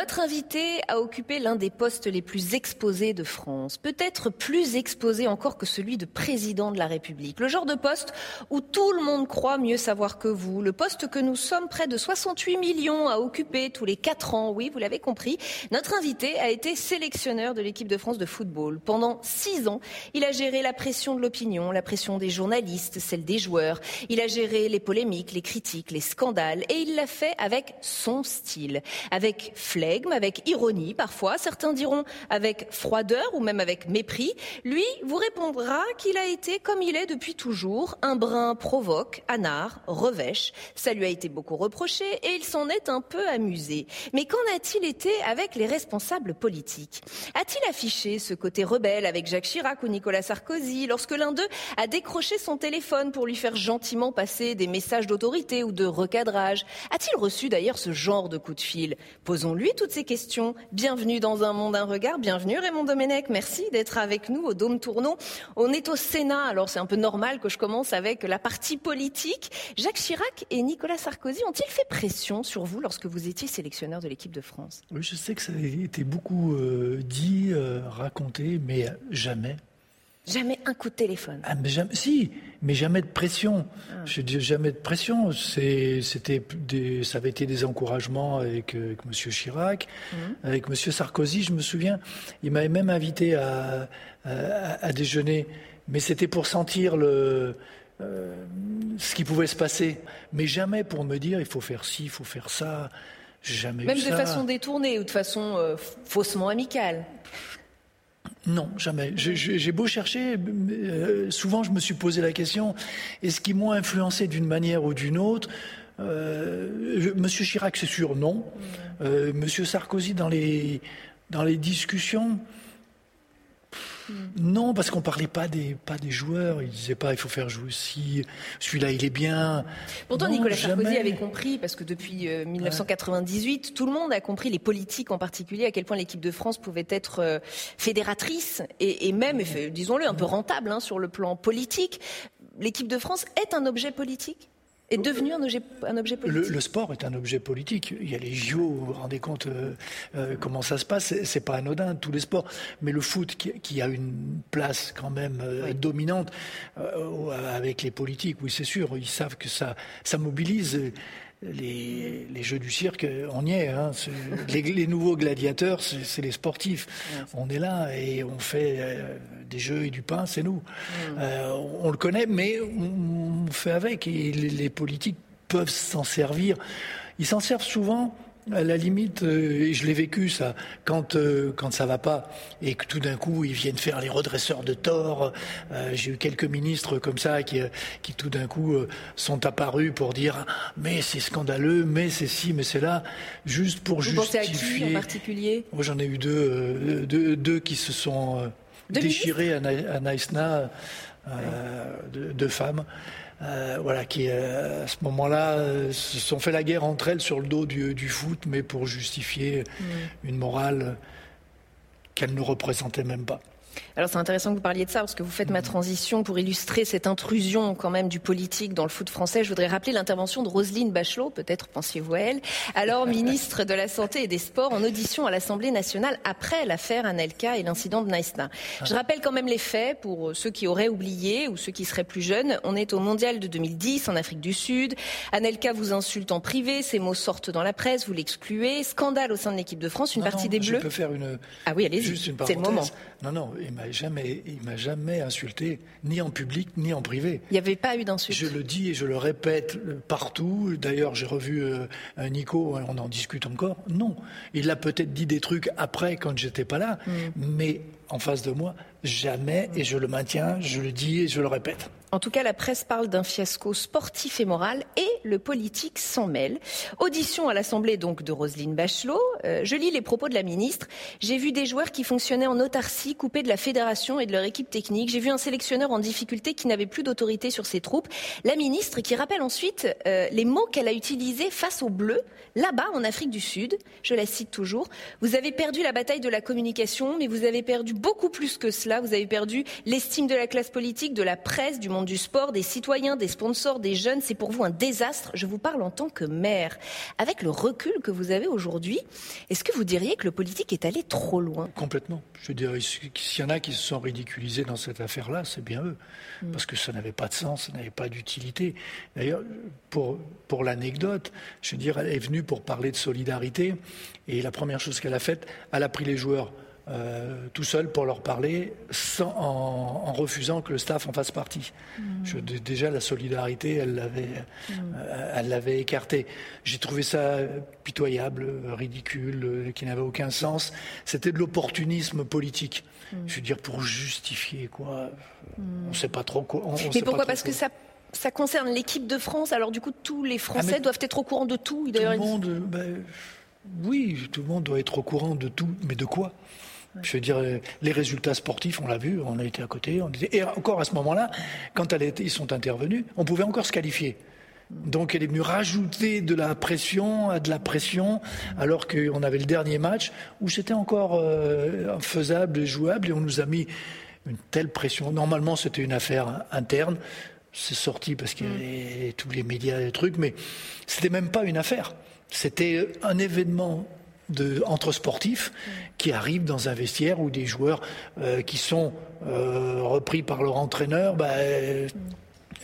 Notre invité a occupé l'un des postes les plus exposés de France, peut-être plus exposé encore que celui de président de la République. Le genre de poste où tout le monde croit mieux savoir que vous, le poste que nous sommes près de 68 millions à occuper tous les quatre ans. Oui, vous l'avez compris, notre invité a été sélectionneur de l'équipe de France de football. Pendant six ans, il a géré la pression de l'opinion, la pression des journalistes, celle des joueurs. Il a géré les polémiques, les critiques, les scandales, et il l'a fait avec son style, avec avec ironie parfois, certains diront avec froideur ou même avec mépris. Lui vous répondra qu'il a été comme il est depuis toujours, un brin provoque, anard, revêche. Ça lui a été beaucoup reproché et il s'en est un peu amusé. Mais qu'en a-t-il été avec les responsables politiques? A-t-il affiché ce côté rebelle avec Jacques Chirac ou Nicolas Sarkozy lorsque l'un d'eux a décroché son téléphone pour lui faire gentiment passer des messages d'autorité ou de recadrage? A-t-il reçu d'ailleurs ce genre de coup de fil? Posons-lui toutes ces questions. Bienvenue dans Un Monde, un Regard. Bienvenue Raymond Domenech. Merci d'être avec nous au Dôme Tourneau. On est au Sénat, alors c'est un peu normal que je commence avec la partie politique. Jacques Chirac et Nicolas Sarkozy ont-ils fait pression sur vous lorsque vous étiez sélectionneur de l'équipe de France? Oui, je sais que ça a été beaucoup euh, dit, euh, raconté, mais jamais Jamais un coup de téléphone. Ah, mais jamais, si, mais jamais de pression. Ah. Je dis jamais de pression. c'était des, ça avait été des encouragements avec, euh, avec M. Chirac, mhm. avec M. Sarkozy. Je me souviens, il m'avait même invité à, à, déjeuner, mais c'était pour sentir le, euh, ce qui pouvait se passer, mais jamais pour me dire il faut faire ci, il faut faire ça. Jamais Même de façon détournée ou de façon euh, faussement amicale. Non, jamais. J'ai beau chercher, euh, souvent je me suis posé la question, est-ce qu'ils m'ont influencé d'une manière ou d'une autre? Euh, Monsieur Chirac, c'est sûr, non. Euh, Monsieur Sarkozy, dans les, dans les discussions, non, parce qu'on parlait pas des pas des joueurs. Il disait pas il faut faire jouer si celui-là il est bien. Pourtant Nicolas Sarkozy avait compris parce que depuis 1998 euh, tout le monde a compris les politiques en particulier à quel point l'équipe de France pouvait être euh, fédératrice et, même disons-le un peu rentable hein, sur le plan politique. L'équipe de France est un objet politique? Est devenu un objet, un objet politique le, sport est un objet politique. Il y a les JO, vous vous rendez compte euh, euh, comment ça se passe C'est pas anodin, tous les sports. Mais le foot, qui, a une place quand même euh, dominante avec les politiques, oui, c'est sûr, ils savent que ça, ça mobilise les, jeux du cirque, on y est. Hein. Les, nouveaux gladiateurs, c'est les sportifs. On est là et on fait euh, des jeux et du pain, c'est nous. Euh, on le connaît, mais on, fait avec. Et les politiques peuvent s'en servir. Ils s'en servent souvent à la limite, euh, je l'ai vécu ça, quand euh, quand ça va pas et que tout d'un coup ils viennent faire les redresseurs de tort. Euh, j'ai eu quelques ministres comme ça qui qui tout d'un coup sont apparus pour dire mais c'est scandaleux, mais c'est ci, mais c'est là, juste pour Vous justifier. Pensez à qui en particulier? Moi j'en ai eu deux, deux, deux qui se sont déchirés à, Naïsna, deux femmes. Euh, voilà, qui euh, à ce moment-là euh, se sont fait la guerre entre elles sur le dos du, du foot, mais pour justifier mm. une morale qu'elles ne représentaient même pas. Alors c'est intéressant que vous parliez de ça parce que vous faites ma transition pour illustrer cette intrusion quand même du politique dans le foot français. Je voudrais rappeler l'intervention de Roselyne Bachelot, peut-être pensiez-vous à elle, alors ministre de la Santé et des Sports en audition à l'Assemblée nationale après l'affaire Anelka et l'incident de Naïsna. Je rappelle quand même les faits pour ceux qui auraient oublié ou ceux qui seraient plus jeunes. On est au Mondial de 2010 en Afrique du Sud. Anelka vous insulte en privé, ses mots sortent dans la presse, vous l'excluez. Scandale au sein de l'équipe de France, une partie des Bleus. Je peux faire une. Ah oui, allez-y. C'est le moment. Non, non, il m'a jamais, il m'a jamais insulté, ni en public, ni en privé. Il n'y avait pas eu d'insulte. Je le dis et je le répète partout. D'ailleurs, j'ai revu euh, Nico, on en discute encore. Non, il a peut-être dit des trucs après quand j'étais pas là, mm. mais en face de moi, jamais, et je le maintiens, je le dis et je le répète. En tout cas, la presse parle d'un fiasco sportif et moral et le politique s'en mêle. Audition à l'Assemblée donc de Roselyne Bachelot. Euh, je lis les propos de la ministre. J'ai vu des joueurs qui fonctionnaient en autarcie, coupés de la fédération et de leur équipe technique. J'ai vu un sélectionneur en difficulté qui n'avait plus d'autorité sur ses troupes. La ministre qui rappelle ensuite euh, les mots qu'elle a utilisés face aux Bleus, là-bas en Afrique du Sud. Je la cite toujours. Vous avez perdu la bataille de la communication, mais vous avez perdu beaucoup plus que cela cela. Vous avez perdu l'estime de la classe politique, de la presse, du monde du sport, des citoyens, des sponsors, des jeunes. C'est pour vous un désastre. Je vous parle en tant que maire. Avec le recul que vous avez aujourd'hui, est-ce que vous diriez que le politique est allé trop loin? Complètement. Je dirais, s'il y en a qui se sont ridiculisés dans cette affaire-là, c'est bien eux. Mm. Parce que ça n'avait pas de sens, ça n'avait pas d'utilité. D'ailleurs, pour, pour l'anecdote, je veux dire, elle est venue pour parler de solidarité. Et la première chose qu'elle a faite, elle a pris les joueurs euh, tout seul pour leur parler, sans, en, refusant que le staff en fasse partie. Mm. déjà, la solidarité, elle l'avait, mm. euh, elle l'avait écartée. J'ai trouvé ça pitoyable, ridicule, euh, qui n'avait aucun sens. C'était de l'opportunisme politique. Mm. Je veux dire, pour justifier quoi. On ne sait pas trop quoi. Mais pourquoi? Parce que ça ça concerne l'équipe de France, alors du coup tous les Français ah, doivent être au courant de tout. Tout le monde, ben, oui, tout le monde doit être au courant de tout, mais de quoi? Je veux dire, les résultats sportifs, on l'a vu, on a été à côté. Et encore à ce moment-là, quand ils sont intervenus, on pouvait encore se qualifier. Donc elle est venue rajouter de la pression à de la pression, alors qu'on avait le dernier match où c'était encore euh, faisable et jouable, et on nous a mis une telle pression. Normalement, c'était une affaire interne. C'est sorti parce qu'il y avait tous les médias et les trucs, mais c'était même pas une affaire. C'était un événement de, entre sportifs qui arrivent dans un vestiaire où des joueurs euh, qui sont euh, repris par leur entraîneur bah,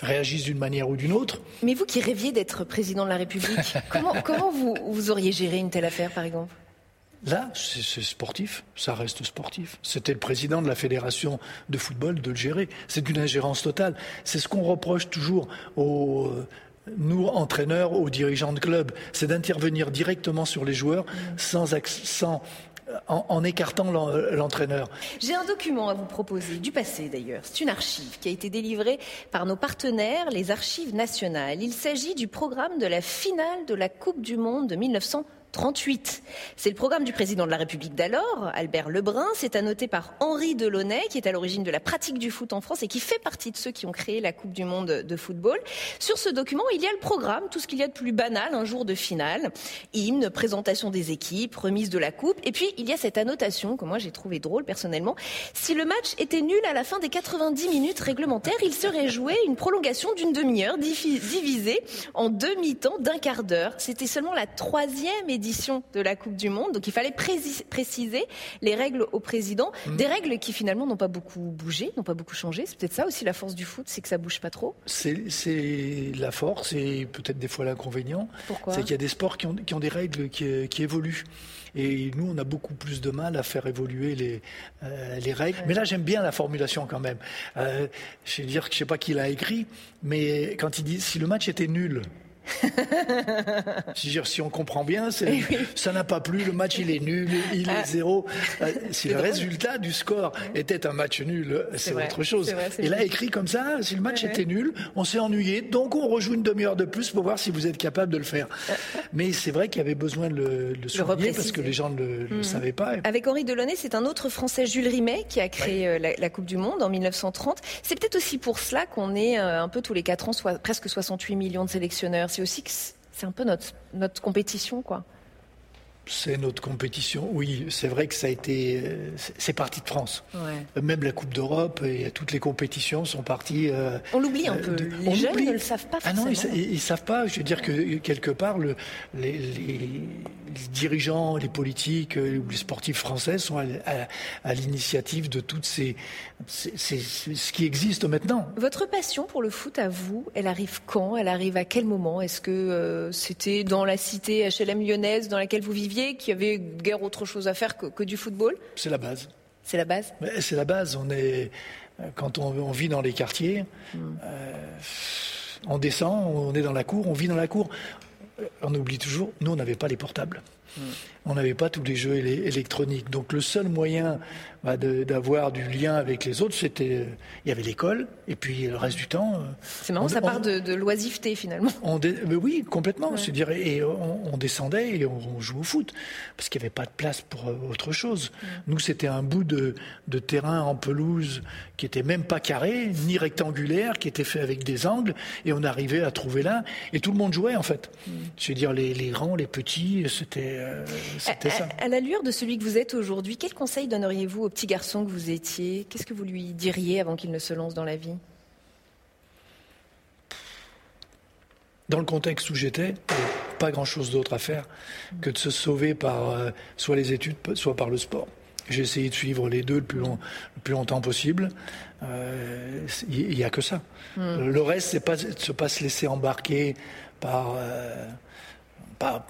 réagissent d'une manière ou d'une autre. Mais vous qui rêviez d'être président de la République, comment, comment vous, vous auriez géré une telle affaire par exemple? Là, c'est sportif, ça reste sportif. C'était le président de la fédération de football de le gérer. C'est une ingérence totale. C'est ce qu'on reproche toujours aux nous, entraîneurs, aux dirigeants de club, c'est d'intervenir directement sur les joueurs sans, sans en, écartant l'entraîneur. J'ai un document à vous proposer, du passé d'ailleurs. C'est une archive qui a été délivrée par nos partenaires, les archives nationales. Il s'agit du programme de la finale de la Coupe du Monde de 1900. 38. C'est le programme du président de la République d'alors, Albert Lebrun. C'est annoté par Henri Delaunay, qui est à l'origine de la pratique du foot en France et qui fait partie de ceux qui ont créé la Coupe du Monde de football. Sur ce document, il y a le programme, tout ce qu'il y a de plus banal, un jour de finale, hymne, présentation des équipes, remise de la Coupe. Et puis, il y a cette annotation que moi j'ai trouvé drôle personnellement. Si le match était nul à la fin des 90 minutes réglementaires, il serait joué une prolongation d'une demi-heure divisée en demi-temps d'un quart d'heure. C'était seulement la troisième édition de la Coupe du Monde. Donc il fallait préciser les règles au président. Mmh. Des règles qui finalement n'ont pas beaucoup bougé, n'ont pas beaucoup changé. C'est peut-être ça aussi la force du foot, c'est que ça bouge pas trop. C'est la force et peut-être des fois l'inconvénient. C'est qu'il y a des sports qui ont, des règles qui, évoluent. Et nous, on a beaucoup plus de mal à faire évoluer les, euh, les règles. Mais là, j'aime bien la formulation quand même. Euh, je vais dire que je sais pas qui l'a écrit, mais quand il dit si le match était nul, si on comprend bien, eh ça n'a pas plu, le match il est nul, il est ah. zéro. Euh, si le résultat du score était un match nul, c'est autre chose. Et là, écrit comme ça, si le match était nul, on s'est ennuyé, donc on rejoue une demi-heure de plus pour voir si vous êtes capable de le faire. Mais c'est vrai qu'il y avait besoin de le, le souligner parce que les gens ne le, mhm. savaient pas. Avec Henri Delaunay, c'est un autre Français, Jules Rimet, qui a créé euh, la, Coupe du Monde en 1930. C'est peut-être aussi pour cela qu'on est euh, un peu tous les 4 ans, soit, presque 68 millions de sélectionneurs c'est aussi que c'est un peu notre, notre compétition, quoi. C'est notre compétition. Oui, c'est vrai que ça a été. C'est parti de France. Même la Coupe d'Europe et toutes les compétitions sont parties. Euh, on l'oublie un peu. Euh, les jeunes ne le savent pas forcément. Ah non, ils, ne savent pas. Je veux dire que quelque part, le, les, dirigeants, les politiques euh, ou les sportifs français sont à, l'initiative de toutes ces, C'est ce qui existe maintenant. Votre passion pour le foot, à vous, elle arrive quand? Elle arrive à quel moment? Est-ce que c'était dans la cité HLM lyonnaise dans laquelle vous viviez qui avait guère autre chose à faire que, du football? C'est la base. C'est la base? C'est la base. On est, quand on, vit dans les quartiers, hmm. euh, on descend, on est dans la cour, on vit dans la cour. On oublie toujours, nous, on n'avait pas les portables. On n'avait pas tous les jeux électroniques. Donc le seul moyen bah, d'avoir du lien avec les autres, c'était euh, il y avait l'école et puis le reste du temps. Euh, c'est marrant, ça part de, l'oisiveté finalement. On oui, complètement. dire et on, descendait et on, jouait au foot parce qu'il n'y avait pas de place pour euh, autre chose. Nous, c'était un bout de, terrain en pelouse qui était même pas carré ni rectangulaire, qui était fait avec des angles et on arrivait à trouver là et tout le monde jouait en fait. Je veux dire les, les grands, les petits, c'était c'était ça. À, la lueur de celui que vous êtes aujourd'hui, quel conseil donneriez-vous au petit garçon que vous étiez? Qu'est-ce que vous lui diriez avant qu'il ne se lance dans la vie? Dans le contexte où j'étais, pas grand-chose d'autre à faire que de se sauver par soit les études, soit par le sport. J'ai essayé de suivre les deux le plus, long, le plus longtemps possible. Il euh, n'y a que ça. Hmm. Le reste, c'est pas de se pas se laisser embarquer par, euh, par,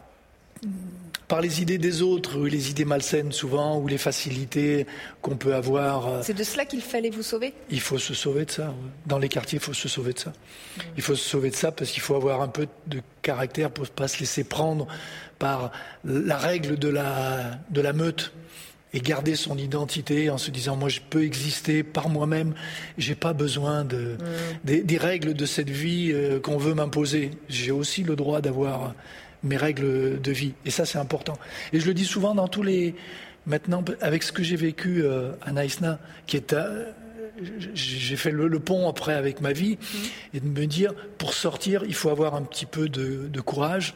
par les idées des autres, ou les idées malsaines souvent, ou les facilités qu'on peut avoir. Euh. C'est de cela qu'il fallait vous sauver? Il faut se sauver de ça. Dans les quartiers, il faut se sauver de ça. Hmm. Il faut se sauver de ça parce qu'il faut avoir un peu de caractère pour ne pas se laisser prendre par la règle de la, de la meute et garder son identité en se disant moi je peux exister par moi-même, j'ai pas besoin de, mm. des, règles de cette vie euh, qu'on veut m'imposer. J'ai aussi le droit d'avoir mes règles de vie et ça c'est important. Et je le dis souvent dans tous les maintenant avec ce que j'ai vécu euh, à Naïsna qui est j'ai fait le, pont après avec ma vie mm. et de me dire pour sortir il faut avoir un petit peu de, de courage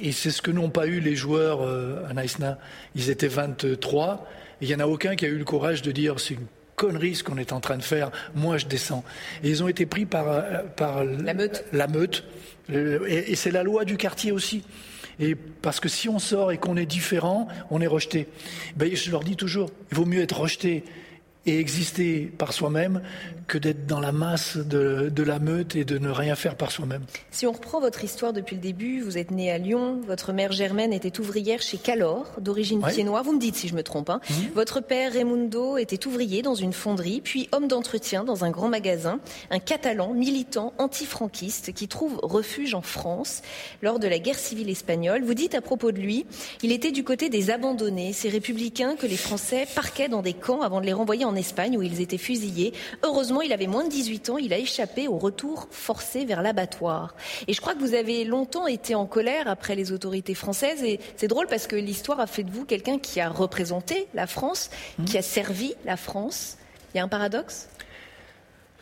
et c'est ce que n'ont pas eu les joueurs euh, à Naïsna. Ils étaient 23. Et il n'y en a aucun qui a eu le courage de dire c'est une connerie ce qu'on est en train de faire. Moi, je descends. Et ils ont été pris par, euh, par la meute. La meute. Euh, et, c'est la loi du quartier aussi. Et parce que si on sort et qu'on est différent, on est rejeté. Ben, je leur dis toujours, il vaut mieux être rejeté et exister par soi-même que d'être dans la masse de, de, la meute et de ne rien faire par soi-même. Si on reprend votre histoire depuis le début, vous êtes né à Lyon, votre mère Germaine était ouvrière chez Calor, d'origine ouais. vous me dites si je me trompe. Hein. Mhm. Votre père Raimundo était ouvrier dans une fonderie, puis homme d'entretien dans un grand magasin, un catalan militant anti-franquiste qui trouve refuge en France lors de la guerre civile espagnole. Vous dites à propos de lui, il était du côté des abandonnés, ces républicains que les Français parquaient dans des camps avant de les renvoyer en en Espagne où ils étaient fusillés. Heureusement, il avait moins de 18 ans, il a échappé au retour forcé vers l'abattoir. Et je crois que vous avez longtemps été en colère après les autorités françaises et c'est drôle parce que l'histoire a fait de vous quelqu'un qui a représenté la France, mmh. qui a servi la France. Il y a un paradoxe?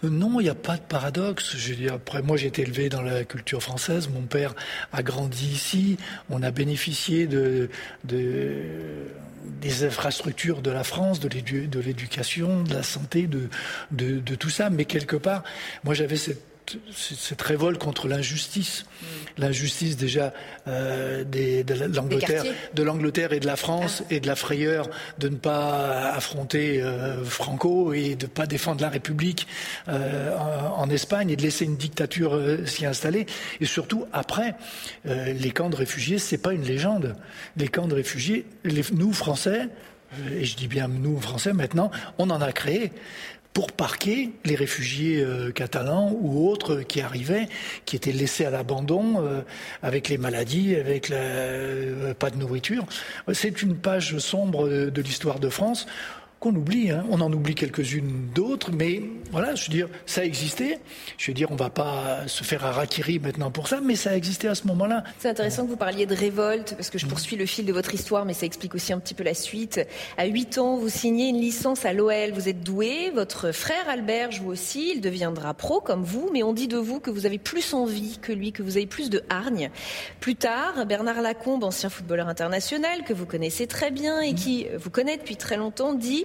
Non, il n'y a pas de paradoxe. Je veux après, moi, j'ai été élevé dans la culture française. Mon père a grandi ici. On a bénéficié de, des infrastructures de la France, de l'éducation, de la santé, de, de, tout ça. Mais quelque part, moi, j'avais cette cette révolte contre l'injustice, mm. l'injustice déjà euh, de l'Angleterre, et de la France ah. et de la frayeur de ne pas affronter euh, Franco et de ne pas défendre la République euh, en, Espagne et de laisser une dictature s'y installer. Et surtout après, les camps de réfugiés, c'est pas une légende. Les camps de réfugiés, nous Français, et je dis bien nous Français maintenant, on en a créé pour parquer les réfugiés euh, catalans ou autres qui arrivaient, qui étaient laissés à l'abandon euh, avec les maladies, avec la, euh, pas de nourriture. C'est une page sombre de l'histoire de France qu'on oublie. Hein. On en oublie quelques-unes d'autres, mais voilà, je veux dire, ça existait. Je veux dire, on va pas se faire un rakiri maintenant pour ça, mais ça a existé à ce moment-là. C'est intéressant que vous parliez de révolte, parce que je poursuis le fil de votre histoire, mais ça explique aussi un petit peu la suite. À 8 ans, vous signez une licence à l'OL, vous êtes doué, votre frère Albert joue aussi, il deviendra pro comme vous, mais on dit de vous que vous avez plus envie que lui, que vous avez plus de hargne. Plus tard, Bernard Lacombe, ancien footballeur international, que vous connaissez très bien et qui vous connaît depuis très longtemps, dit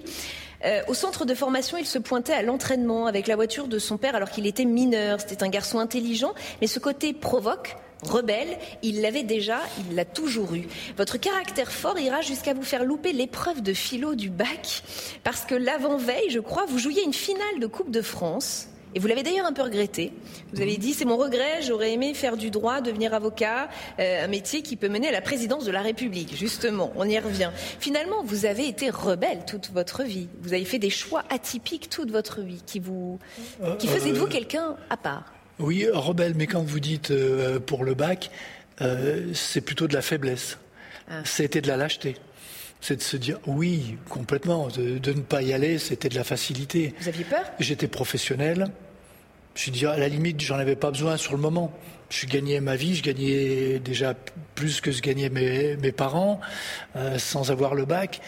euh, au centre de formation, il se pointait à l'entraînement avec la voiture de son père alors qu'il était mineur. C'était un garçon intelligent, mais ce côté provoque, rebelle, il l'avait déjà, il l'a toujours eu. Votre caractère fort ira jusqu'à vous faire louper l'épreuve de philo du bac, parce que l'avant-veille, je crois, vous jouiez une finale de Coupe de France et vous l'avez d'ailleurs un peu regretté. Vous avez dit, c'est mon regret, j'aurais aimé faire du droit, devenir avocat, euh, un métier qui peut mener à la présidence de la République, justement. On y revient. Finalement, vous avez été rebelle toute votre vie. Vous avez fait des choix atypiques toute votre vie qui vous, qui faisaient de vous quelqu'un à part. Oui, rebelle, mais quand vous dites euh, pour le bac, euh, c'est plutôt de la faiblesse. Ah. C'était de la lâcheté c'est de se dire oui, complètement, de, de, ne pas y aller, c'était de la facilité. Vous aviez peur? J'étais professionnel, je dis à la limite, j'en avais pas besoin sur le moment. Je gagnais ma vie, je gagnais déjà plus que ce gagnaient mes, mes parents, euh, sans avoir le bac.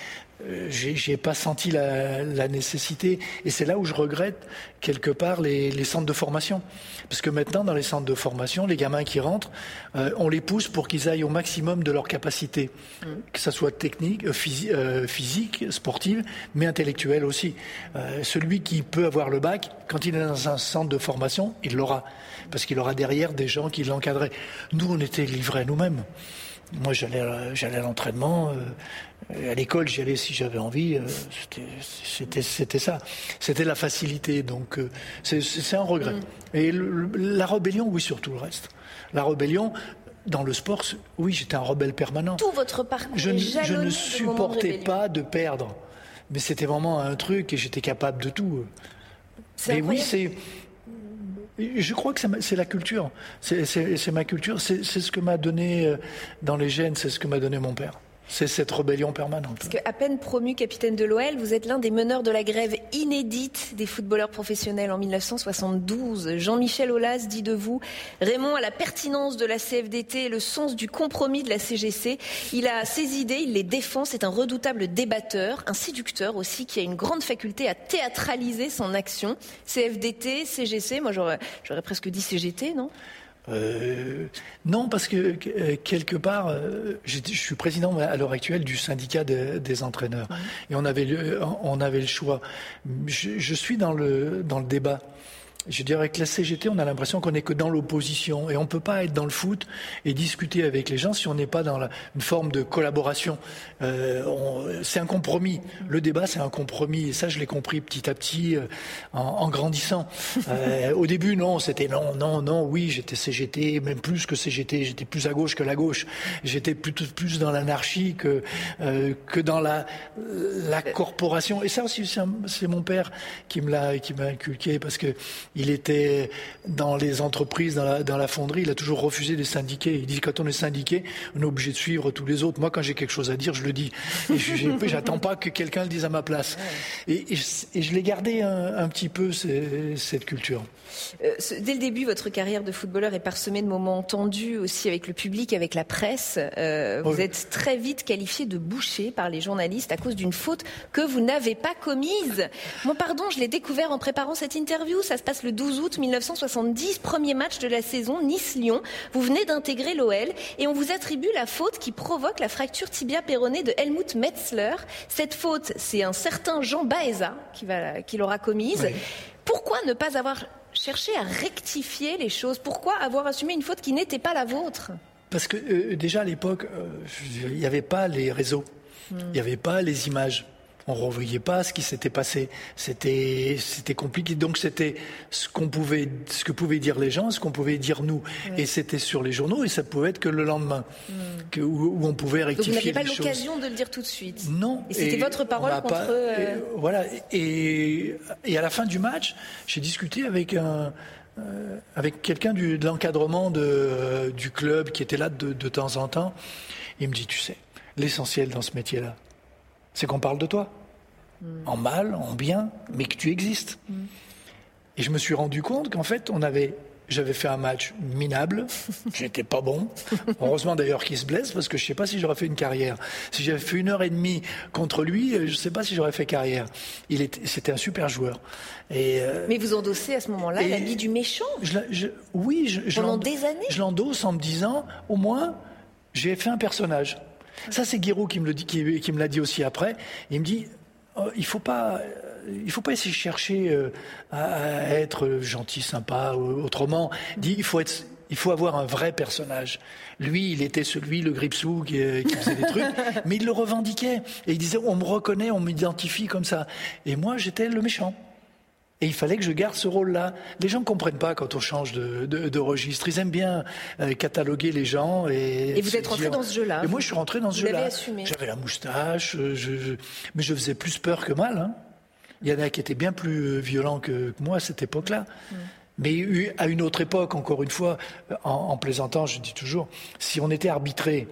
Euh, j'ai pas senti la, la nécessité. Et c'est là où je regrette quelque part les, les, centres de formation. Parce que maintenant, dans les centres de formation, les gamins qui rentrent, euh, on les pousse pour qu'ils aillent au maximum de leur capacité, mmh. que ça soit technique, euh, physique, euh, physique, sportive, mais intellectuelle aussi. Euh, celui qui peut avoir le bac, quand il est dans un centre de formation, il l'aura. Parce qu'il aura derrière des gens qui l'encadraient. Nous, on était livrés à nous-mêmes. Moi, j'allais, à l'entraînement. Euh, à l'école, j'y allais si j'avais envie. Euh, c'était, ça. C'était la facilité. Donc, euh, c'est, un regret. Mm. Et le, la rébellion, oui, sur tout le reste. La rébellion, dans le sport, oui, j'étais un rebelle permanent. Tout votre parcours. Je, je ne supportais pas de perdre. Mais c'était vraiment un truc et j'étais capable de tout. Mais oui, c'est. Je crois que c'est la culture. C'est ma culture. C'est ce que m'a donné dans les gènes, c'est ce que m'a donné mon père. C'est cette rébellion permanente. Parce qu'à peine promu capitaine de l'OL, vous êtes l'un des meneurs de la grève inédite des footballeurs professionnels en 1972. Jean-Michel Aulas dit de vous, Raymond a la pertinence de la CFDT le sens du compromis de la CGC. Il a ses idées, il les défend, c'est un redoutable débatteur, un séducteur aussi qui a une grande faculté à théâtraliser son action. CFDT, CGC, moi j'aurais presque dit CGT, non? Euh, non, parce que euh, quelque part, euh, je suis président à l'heure actuelle du syndicat de, des entraîneurs, et on avait le, on avait le choix. Je, je suis dans le dans le débat. Je dirais que la CGT, on a l'impression qu'on n'est que dans l'opposition et on ne peut pas être dans le foot et discuter avec les gens si on n'est pas dans la, une forme de collaboration. Euh, c'est un compromis. Le débat, c'est un compromis et ça, je l'ai compris petit à petit euh, en, en, grandissant. Euh, au début, non, c'était non, non, non. Oui, j'étais CGT, même plus que CGT. J'étais plus à gauche que la gauche. J'étais plutôt plus dans l'anarchie que euh, que dans la la corporation. Et ça aussi, c'est mon père qui me l'a qui m'a inculqué parce que il était dans les entreprises, dans la, dans la, fonderie, il a toujours refusé de syndiquer. Il dit quand on est syndiqué, on est obligé de suivre tous les autres. Moi, quand j'ai quelque chose à dire, je le dis. Et j'attends pas que quelqu'un le dise à ma place. Et, je l'ai gardé un, un, petit peu, cette culture. Euh, dès le début, votre carrière de footballeur est parsemée de moments tendus aussi avec le public, avec la presse. Euh, vous oui. êtes très vite qualifié de boucher par les journalistes à cause d'une faute que vous n'avez pas commise. Mon pardon, je l'ai découvert en préparant cette interview. Ça se passe le 12 août 1970, premier match de la saison, Nice-Lyon. Vous venez d'intégrer l'OL et on vous attribue la faute qui provoque la fracture tibia-péronée de Helmut Metzler. Cette faute, c'est un certain Jean Baeza qui, va, qui l'aura commise. Oui. Pourquoi ne pas avoir cherché à rectifier les choses? Pourquoi avoir assumé une faute qui n'était pas la vôtre? Parce que euh, déjà à l'époque, euh, il n'y avait pas les réseaux, il hmm. n'y avait pas les images on ne revoyait pas ce qui s'était passé. C'était, c'était compliqué. Donc c'était ce qu'on pouvait, ce que pouvaient dire les gens, ce qu'on pouvait dire nous. Oui. Et c'était sur les journaux et ça pouvait être que le lendemain, mm. que, où, où, on pouvait rectifier Donc vous n'aviez pas l'occasion de le dire tout de suite. Non. Et c'était votre parole contre. Pas, euh... et, voilà. Et, et à la fin du match, j'ai discuté avec un. Euh, avec quelqu'un de l'encadrement de, du club qui était là de, de temps en temps, il me dit, tu sais, l'essentiel dans ce métier-là, c'est qu'on parle de toi. Mm. En mal, en bien, mais que tu existes. Mm. Et je me suis rendu compte qu'en fait, on avait, j'avais fait un match minable, j'étais pas bon. Heureusement d'ailleurs qu'il se blesse parce que je sais pas si j'aurais fait une carrière. Si j'avais fait une heure et demie contre lui, je sais pas si j'aurais fait carrière. Il était, c'était un super joueur. Et euh, mais vous endossez à ce moment-là l'habit du méchant. Je, je, oui, je, pendant des années. Je l'endosse en me disant, au moins, j'ai fait un personnage. Ça, c'est Guiraud qui me le dit, qui, qui me l'a dit aussi après. Il me dit, il faut pas, il faut pas essayer de chercher euh, à, être gentil, sympa ou autrement. Dit, il faut être, il faut avoir un vrai personnage. Lui, il était celui, le gripsou, qui, qui faisait des trucs, mais il le revendiquait. Et il disait, on me reconnaît, on m'identifie comme ça. Et moi, j'étais le méchant. Et il fallait que je garde ce rôle-là. Les gens ne comprennent pas quand on change de, de, de registre. Ils aiment bien euh, cataloguer les gens. Et, et vous êtes rentré dire... dans ce jeu-là. Et moi, je suis rentré dans ce jeu-là. J'avais la moustache, je, je... mais je faisais plus peur que mal. Hein. Il y en a qui étaient bien plus violents que, que moi à cette époque-là. Mm. Mais à une autre époque, encore une fois, en, en plaisantant, je dis toujours, si on était arbitré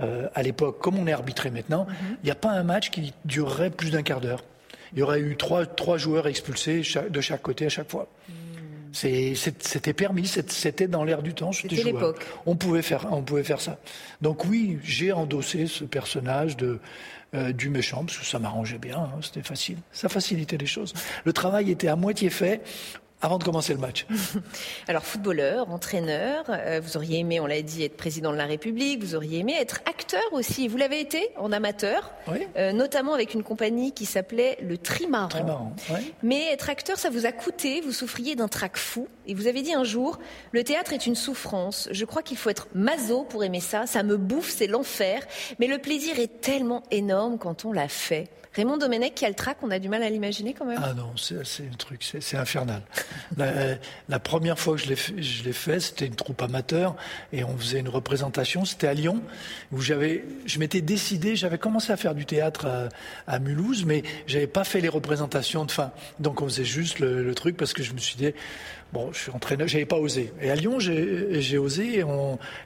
euh, à l'époque comme on est arbitré maintenant, il mm -hmm. n'y a pas un match qui durerait plus d'un quart d'heure il y aurait eu trois, trois joueurs expulsés de chaque côté à chaque fois. C'était permis, c'était dans l'air du temps. C'était l'époque. On pouvait faire, on pouvait faire ça. Donc oui, j'ai endossé ce personnage de euh, du méchant parce que ça m'arrangeait bien, hein, c'était facile. Ça facilitait les choses. Le travail était à moitié fait avant de commencer le match. Alors, footballeur, entraîneur, euh, vous auriez aimé, on l'a dit, être président de la République, vous auriez aimé être acteur aussi. Vous l'avez été en amateur, euh, notamment avec une compagnie qui s'appelait le Trimaran. Trimaran Mais être acteur, ça vous a coûté, vous souffriez d'un trac fou. Et vous avez dit un jour, le théâtre est une souffrance. Je crois qu'il faut être maso pour aimer ça. Ça me bouffe, c'est l'enfer. Mais le plaisir est tellement énorme quand on l'a fait. Raymond Domenech qui a le trac, on a du mal à l'imaginer quand même. Ah non, c'est un truc, c'est infernal. la, première fois que je l'ai fait, c'était une troupe amateur et on faisait une représentation. C'était à Lyon où j'avais, je m'étais décidé, j'avais commencé à faire du théâtre à, Mulhouse, mais j'avais pas fait les représentations de fin. Donc on faisait juste le, le truc parce que je me suis dit, Bon, je suis entraîneur, j'avais pas osé. Et à Lyon, j'ai osé. Et,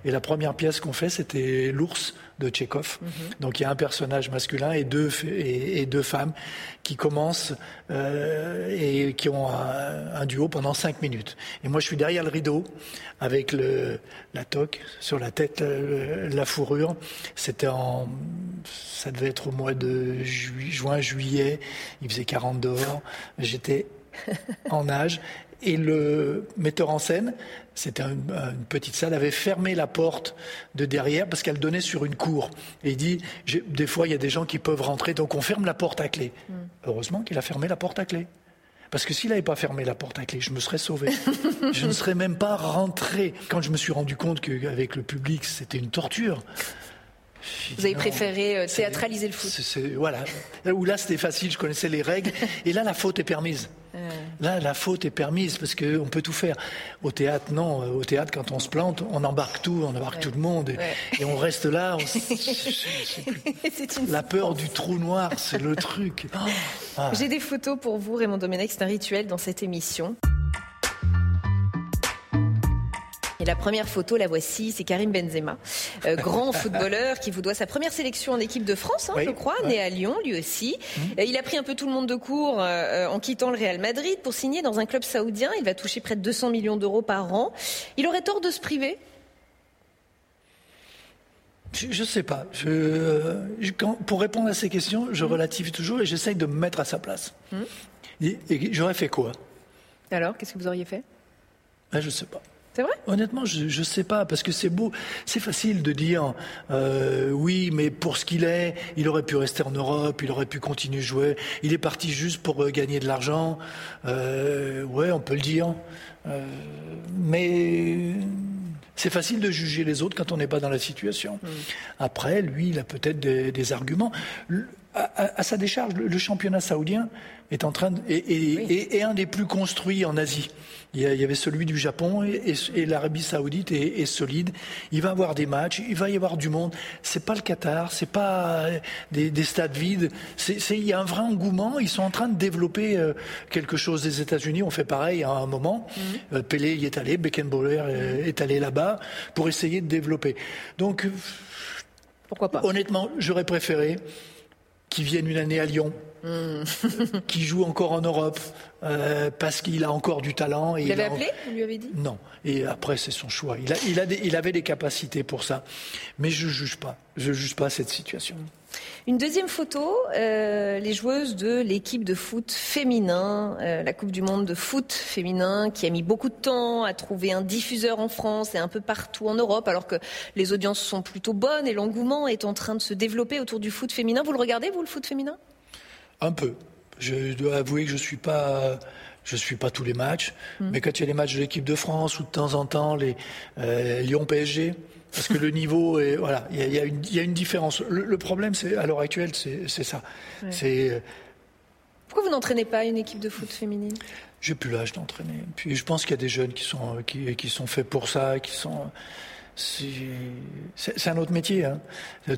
et, la première pièce qu'on fait, c'était l'ours de Tchékov. Mhm. Donc il y a un personnage masculin et deux, et, deux femmes qui commencent euh, et qui ont un, duo pendant cinq minutes. Et moi, je suis derrière le rideau avec le, la toque sur la tête, la fourrure. C'était en, ça devait être au mois de juin, juillet. Il faisait 40 dehors. J'étais en âge et le metteur en scène, c'était une, petite salle, avait fermé la porte de derrière parce qu'elle donnait sur une cour. Et il dit, des fois, il y a des gens qui peuvent rentrer, donc on ferme la porte à clé. Mm. Heureusement qu'il a fermé la porte à clé. Parce que s'il n'avait pas fermé la porte à clé, je me serais sauvé. je ne serais même pas rentré. Quand je me suis rendu compte qu'avec le public, c'était une torture. Vous avez préféré euh, théâtraliser le foot Voilà. Où là, c'était facile, je connaissais les règles. Et là, la faute est permise. Là, la faute est permise parce qu'on peut tout faire. Au théâtre, non. Au théâtre, quand on se plante, on embarque tout, on embarque tout le monde. Et, on reste là. La peur du trou noir, c'est le truc. Ah. J'ai des photos pour vous, Raymond Domenech. C'est un rituel dans cette émission. La première photo, la voici, c'est Karim Benzema, euh, grand footballeur qui vous doit sa première sélection en équipe de France, hein, je crois, né à Lyon lui aussi. Mhm. Euh, il a pris un peu tout le monde de court euh, en quittant le Real Madrid pour signer dans un club saoudien. Il va toucher près de 200 millions d'euros par an. Il aurait tort de se priver? Je ne sais pas. Je, pour répondre à ces questions, je mhm. relativise toujours et j'essaye de me mettre à sa place. Mhm. Et, j'aurais fait quoi? Alors, qu'est-ce que vous auriez fait? Ben, Je ne sais pas. C'est vrai? Honnêtement, je ne sais pas, parce que c'est beau, c'est facile de dire euh, oui, mais pour ce qu'il est, il aurait pu rester en Europe, il aurait pu continuer à jouer. Il est parti juste pour euh, gagner de l'argent. Euh, ouais, on peut le dire. Mais c'est facile de juger les autres quand on n'est pas dans la situation. Mm. Après, lui, il a peut-être des, arguments. À, sa décharge, le, championnat saoudien est en train de, est un des plus construits en Asie. Il y avait celui du Japon et, l'Arabie Saoudite est, solide. Il va y avoir des matchs, il va y avoir du monde. C'est pas le Qatar, c'est pas euh, des, stades vides. C'est, il y a un vrai engouement. Ils sont en train de développer euh, quelque chose. des États-Unis ont fait pareil à un moment. Euh, Pelé y est allé, Beckenbauer est allé là-bas pour essayer de développer. Donc, pourquoi pas? Honnêtement, j'aurais préféré qu'il vienne une année à Lyon Hmm. qui joue encore en Europe euh, parce qu'il a encore du talent. Et il l'avait appelé Vous lui avez dit? Non. Et après, c'est son choix. Il, a, il, a il, avait des capacités pour ça. Mais je ne juge pas. Je juge pas cette situation. Une deuxième photo, euh, les joueuses de l'équipe de foot féminin, euh, la Coupe du Monde de foot féminin, qui a mis beaucoup de temps à trouver un diffuseur en France et un peu partout en Europe, alors que les audiences sont plutôt bonnes et l'engouement est en train de se développer autour du foot féminin. Vous le regardez, vous, le foot féminin? Un peu. Je dois avouer que je suis pas, je suis pas tous les matchs, hmm. mais quand il y a les matchs de l'équipe de France ou de temps en temps les euh, Lyon PSG, parce que le niveau est voilà, il y a, une, différence. Le, problème, c'est à l'heure actuelle, c'est ça. C'est euh, pourquoi vous n'entraînez pas une équipe de foot féminine? J'ai plus l'âge d'entraîner. Puis je pense qu'il y a des jeunes qui sont qui, qui sont faits pour ça, qui sont c'est un autre métier. Hein.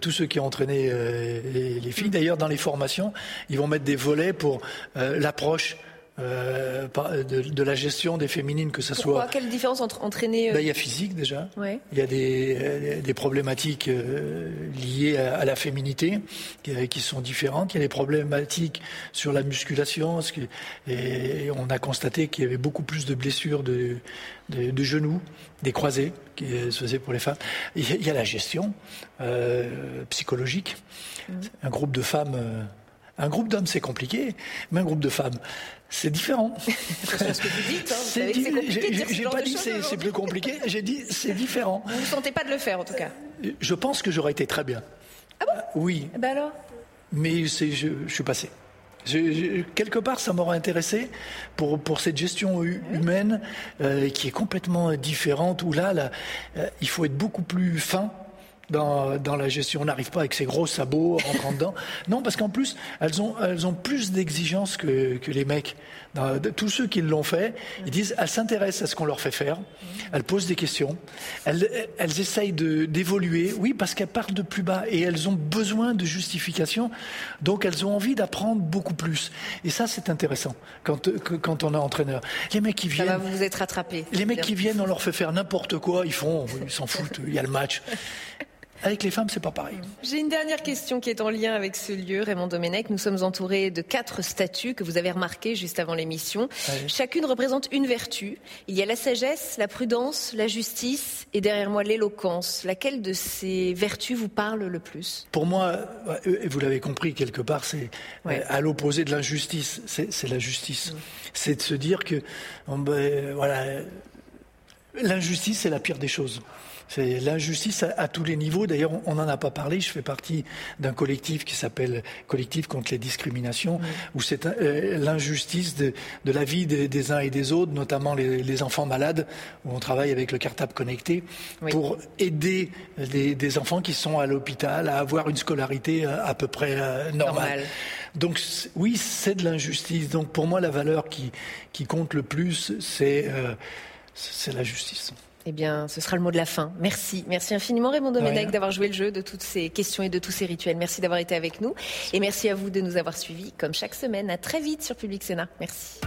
Tous ceux qui ont entraîné euh, les, filles, d'ailleurs, dans les formations, ils vont mettre des volets pour euh, l'approche. Euh, de, la gestion des féminines, que ce soit. Quelle différence entre entraîner ben, Il y a physique déjà. Il y a des, des problématiques liées à, la féminité qui, sont différentes. Il y a des problématiques sur la musculation. Et on a constaté qu'il y avait beaucoup plus de blessures de, de, genoux, des croisés qui se faisaient pour les femmes. Il y a la gestion psychologique. Mm. Un groupe de femmes un groupe d'hommes, c'est compliqué, mais un groupe de femmes, c'est différent. c'est ce que vous dites. Hein. J'ai pas dit que c'est plus compliqué, j'ai dit c'est différent. Vous ne sentez pas de le faire, en tout cas Je pense que j'aurais été très bien. Ah bon? Euh, Oui. Eh ben alors? Mais je, je suis passé. quelque part, ça m'aurait intéressé pour, pour cette gestion humaine euh, qui est complètement différente, où là, là euh, il faut être beaucoup plus fin dans, dans la gestion. On n'arrive pas avec ses gros sabots rentrant dedans. Non, parce qu'en plus, elles ont, elles ont plus d'exigences que, que les mecs. Dans, tous ceux qui l'ont fait, ils disent, elles s'intéressent à ce qu'on leur fait faire, elles posent des questions, elles, elles essayent d'évoluer, oui, parce qu'elles partent de plus bas et elles ont besoin de justification, donc elles ont envie d'apprendre beaucoup plus. Et ça, c'est intéressant quand, quand on est entraîneur. Les mecs qui viennent... Ça va vous être rattrapé. Les mecs qui viennent, on leur fait faire n'importe quoi, ils font, ils s'en foutent, il y a le match. Avec les femmes, c'est pas pareil. J'ai une dernière question qui est en lien avec ce lieu, Raymond Domenech. Nous sommes entourés de quatre statues que vous avez remarquées juste avant l'émission. Chacune représente une vertu. Il y a la sagesse, la prudence, la justice et derrière moi l'éloquence. Laquelle de ces vertus vous parle le plus? Pour moi, et vous l'avez compris quelque part, c'est euh, à l'opposé de l'injustice. C'est la justice. Mm. C'est de se dire que, ben, voilà, l'injustice, c'est la pire des choses. C'est l'injustice à, tous les niveaux. D'ailleurs, on n'en a pas parlé. Je fais partie d'un collectif qui s'appelle Collectif contre les discriminations, où c'est euh, l'injustice de, la vie des, uns et des autres, notamment les, enfants malades, où on travaille avec le cartable connecté pour aider des enfants qui sont à l'hôpital à avoir une scolarité euh, à, peu près euh, normale. Donc oui, c'est de l'injustice. Donc pour moi, la valeur qui, qui compte le plus, c'est c'est la justice. Eh bien, ce sera le mot de la fin. Merci. Merci infiniment, Raymond Domenech, d'avoir joué le jeu de toutes ces questions et de tous ces rituels. Merci d'avoir été avec nous. Et merci à vous de nous avoir suivis, comme chaque semaine. À très vite sur Public Sénat. Merci.